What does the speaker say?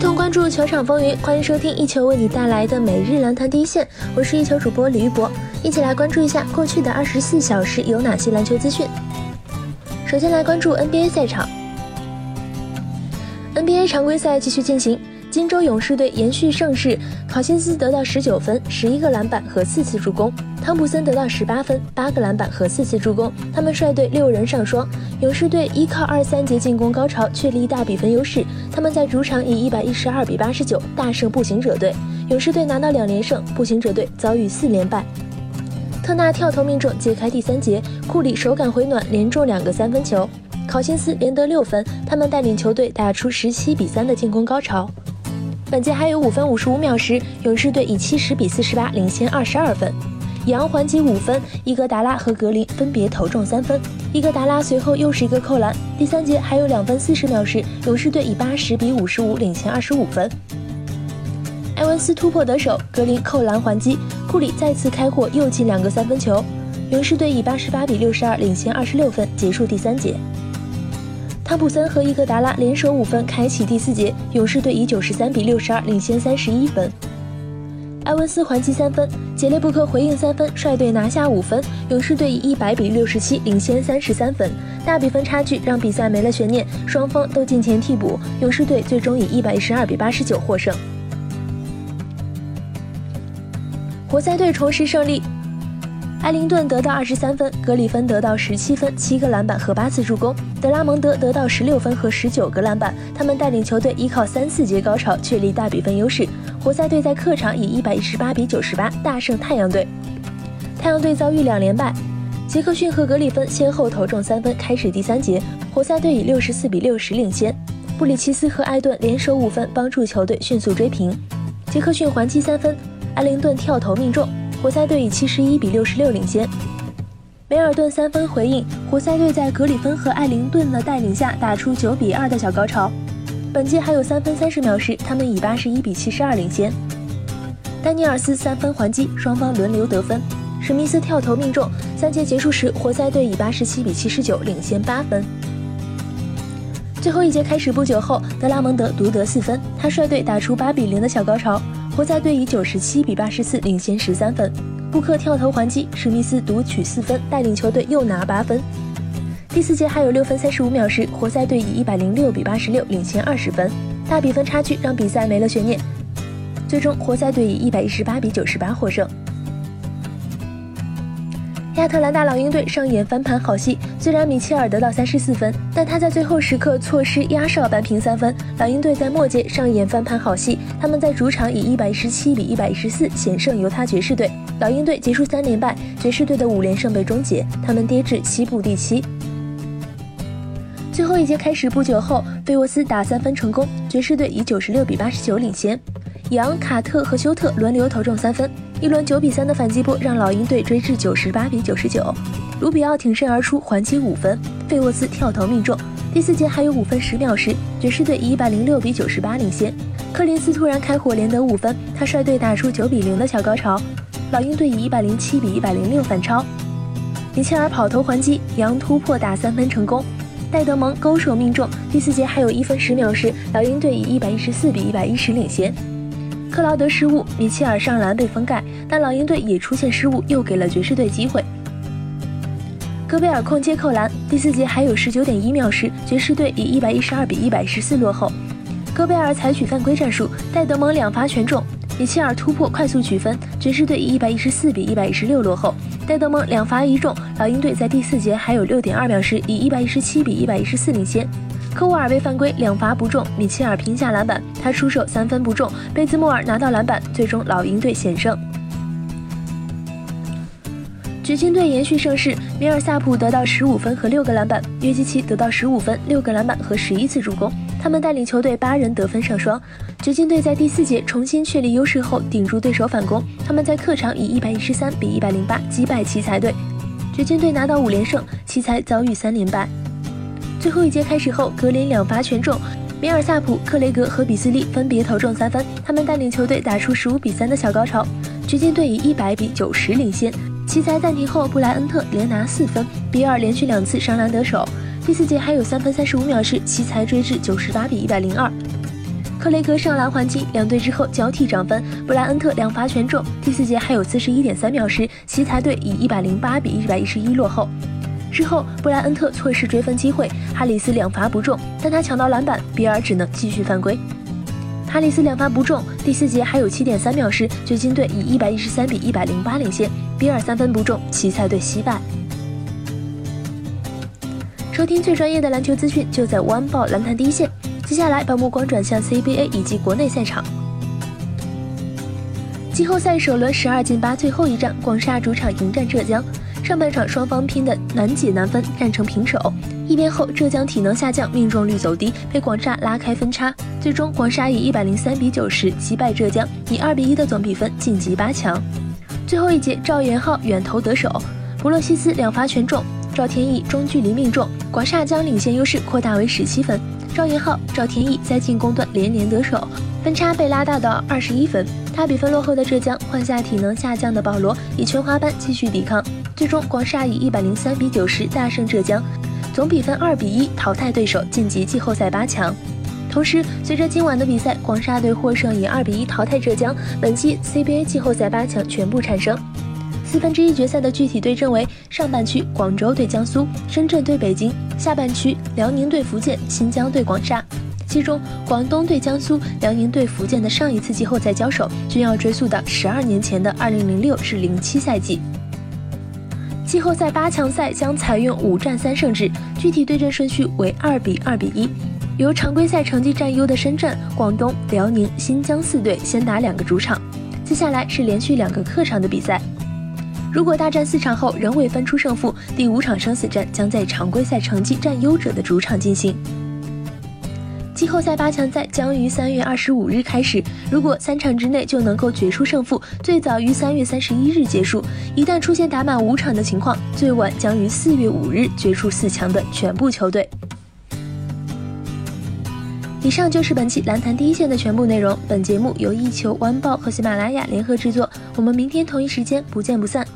同关注球场风云，欢迎收听一球为你带来的每日篮坛第一线。我是一球主播李玉博，一起来关注一下过去的二十四小时有哪些篮球资讯。首先来关注 NBA 赛场，NBA 常规赛继续进行。金州勇士队延续胜势，考辛斯得到十九分、十一个篮板和四次助攻；汤普森得到十八分、八个篮板和四次助攻。他们率队六人上双。勇士队依靠二三节进攻高潮确立大比分优势，他们在主场以一百一十二比八十九大胜步行者队。勇士队拿到两连胜，步行者队遭遇四连败。特纳跳投命中，揭开第三节。库里手感回暖，连中两个三分球。考辛斯连得六分，他们带领球队打出十七比三的进攻高潮。本节还有五分五十五秒时，勇士队以七十比四十八领先二十二分。杨还击五分，伊戈达拉和格林分别投中三分。伊戈达拉随后又是一个扣篮。第三节还有两分四十秒时，勇士队以八十比五十五领先二十五分。埃文斯突破得手，格林扣篮还击，库里再次开火又进两个三分球。勇士队以八十八比六十二领先二十六分，结束第三节。汤普森和伊戈达拉联手五分，开启第四节。勇士队以九十三比六十二领先三十一分。埃文斯还击三分，杰雷布克回应三分，率队拿下五分。勇士队以一百比六十七领先三十三分。大比分差距让比赛没了悬念，双方都进前替补。勇士队最终以一百一十二比八十九获胜。活塞队重拾胜利。埃灵顿得到二十三分，格里芬得到十七分、七个篮板和八次助攻，德拉蒙德得到十六分和十九个篮板。他们带领球队依靠三四节高潮确立大比分优势。活塞队在客场以一百一十八比九十八大胜太阳队。太阳队遭遇两连败，杰克逊和格里芬先后投中三分，开始第三节，活塞队以六十四比六十领先。布里奇斯和艾顿联手五分，帮助球队迅速追平。杰克逊还击三分，埃灵顿跳投命中。活塞队以七十一比六十六领先，梅尔顿三分回应，活塞队在格里芬和艾灵顿的带领下打出九比二的小高潮。本季还有三分三十秒时，他们以八十一比七十二领先。丹尼尔斯三分还击，双方轮流得分。史密斯跳投命中。三节结束时，活塞队以八十七比七十九领先八分。最后一节开始不久后，德拉蒙德独得四分，他率队打出八比零的小高潮。活塞队以九十七比八十四领先十三分，布克跳投还击，史密斯独取四分，带领球队又拿八分。第四节还有六分三十五秒时，活塞队以一百零六比八十六领先二十分，大比分差距让比赛没了悬念。最终，活塞队以一百一十八比九十八获胜。亚特兰大老鹰队上演翻盘好戏，虽然米切尔得到三十四分，但他在最后时刻错失压哨扳平三分。老鹰队在末节上演翻盘好戏，他们在主场以一百一十七比一百一十四险胜犹他爵士队。老鹰队结束三连败，爵士队的五连胜被终结，他们跌至西部第七。最后一节开始不久后，费沃斯打三分成功，爵士队以九十六比八十九领先。杨、卡特和休特轮流投中三分，一轮九比三的反击波让老鹰队追至九十八比九十九。卢比奥挺身而出还击五分，费沃斯跳投命中。第四节还有五分十秒时，爵士队以一百零六比九十八领先。柯林斯突然开火连得五分，他率队打出九比零的小高潮。老鹰队以一百零七比一百零六反超。米切尔跑投还击，杨突破打三分成功，戴德蒙勾手命中。第四节还有一分十秒时，老鹰队以一百一十四比一百一十领先。克劳德失误，米切尔上篮被封盖，但老鹰队也出现失误，又给了爵士队机会。戈贝尔空接扣篮，第四节还有十九点一秒时，爵士队以一百一十二比一百十四落后。戈贝尔采取犯规战术，戴德蒙两罚全中，米切尔突破快速取分，爵士队以一百一十四比一百一十六落后。戴德蒙两罚一中，老鹰队在第四节还有六点二秒时，以一百一十七比一百一十四领先。科沃尔被犯规，两罚不中，米切尔拼下篮板，他出手三分不中，贝兹莫尔拿到篮板，最终老鹰队险胜。掘金队延续盛世，米尔萨普得到十五分和六个篮板，约基奇得到十五分、六个篮板和十一次助攻，他们带领球队八人得分上双。掘金队在第四节重新确立优势后，顶住对手反攻，他们在客场以一百一十三比一百零八击败奇才队，掘金队拿到五连胜，奇才遭遇三连败。最后一节开始后，格林两罚全中，米尔萨普、克雷格和比斯利分别投中三分，他们带领球队打出十五比三的小高潮。掘金队以一百比九十领先。奇才暂停后，布莱恩特连拿四分，比尔连续两次上篮得手。第四节还有三分三十五秒时，奇才追至九十八比一百零二。克雷格上篮还击，两队之后交替涨分。布莱恩特两罚全中。第四节还有四十一点三秒时，奇才队以一百零八比一百一十一落后。之后布莱恩特错失追分机会，哈里斯两罚不中，但他抢到篮板，比尔只能继续犯规。哈里斯两罚不中，第四节还有七点三秒时，掘金队以一百一十三比一百零八领先。比尔三分不中，奇才队惜败。收听最专业的篮球资讯，就在 One 报篮坛第一线。接下来把目光转向 CBA 以及国内赛场。季后赛首轮十二进八最后一战，广厦主场迎战浙江。上半场双方拼的难解难分，战成平手。一边后，浙江体能下降，命中率走低，被广厦拉开分差。最终，广厦以一百零三比九十击败浙江，以二比一的总比分晋级八强。最后一节，赵元浩远投得手，弗洛西斯两罚全中，赵天翼中距离命中，广厦将领先优势扩大为十七分。赵元浩、赵天翼在进攻端连连得手，分差被拉大到二十一分。大比分落后的浙江换下体能下降的保罗，以全华班继续抵抗。最终，广厦以一百零三比九十大胜浙江，总比分二比一淘汰对手，晋级季后赛八强。同时，随着今晚的比赛，广厦队获胜，以二比一淘汰浙江，本季 CBA 季后赛八强全部产生。四分之一决赛的具体对阵为：上半区广州对江苏，深圳对北京；下半区辽宁对福建，新疆对广厦。其中，广东对江苏、辽宁对福建的上一次季后赛交手，均要追溯到十二年前的二零零六至零七赛季。季后赛八强赛将采用五战三胜制，具体对阵顺序为二比二比一，由常规赛成绩占优的深圳、广东、辽宁、新疆四队先打两个主场，接下来是连续两个客场的比赛。如果大战四场后仍未分出胜负，第五场生死战将在常规赛成绩占优者的主场进行。季后赛八强赛将于三月二十五日开始，如果三场之内就能够决出胜负，最早于三月三十一日结束；一旦出现打满五场的情况，最晚将于四月五日决出四强的全部球队。以上就是本期篮坛第一线的全部内容。本节目由一球晚报和喜马拉雅联合制作，我们明天同一时间不见不散。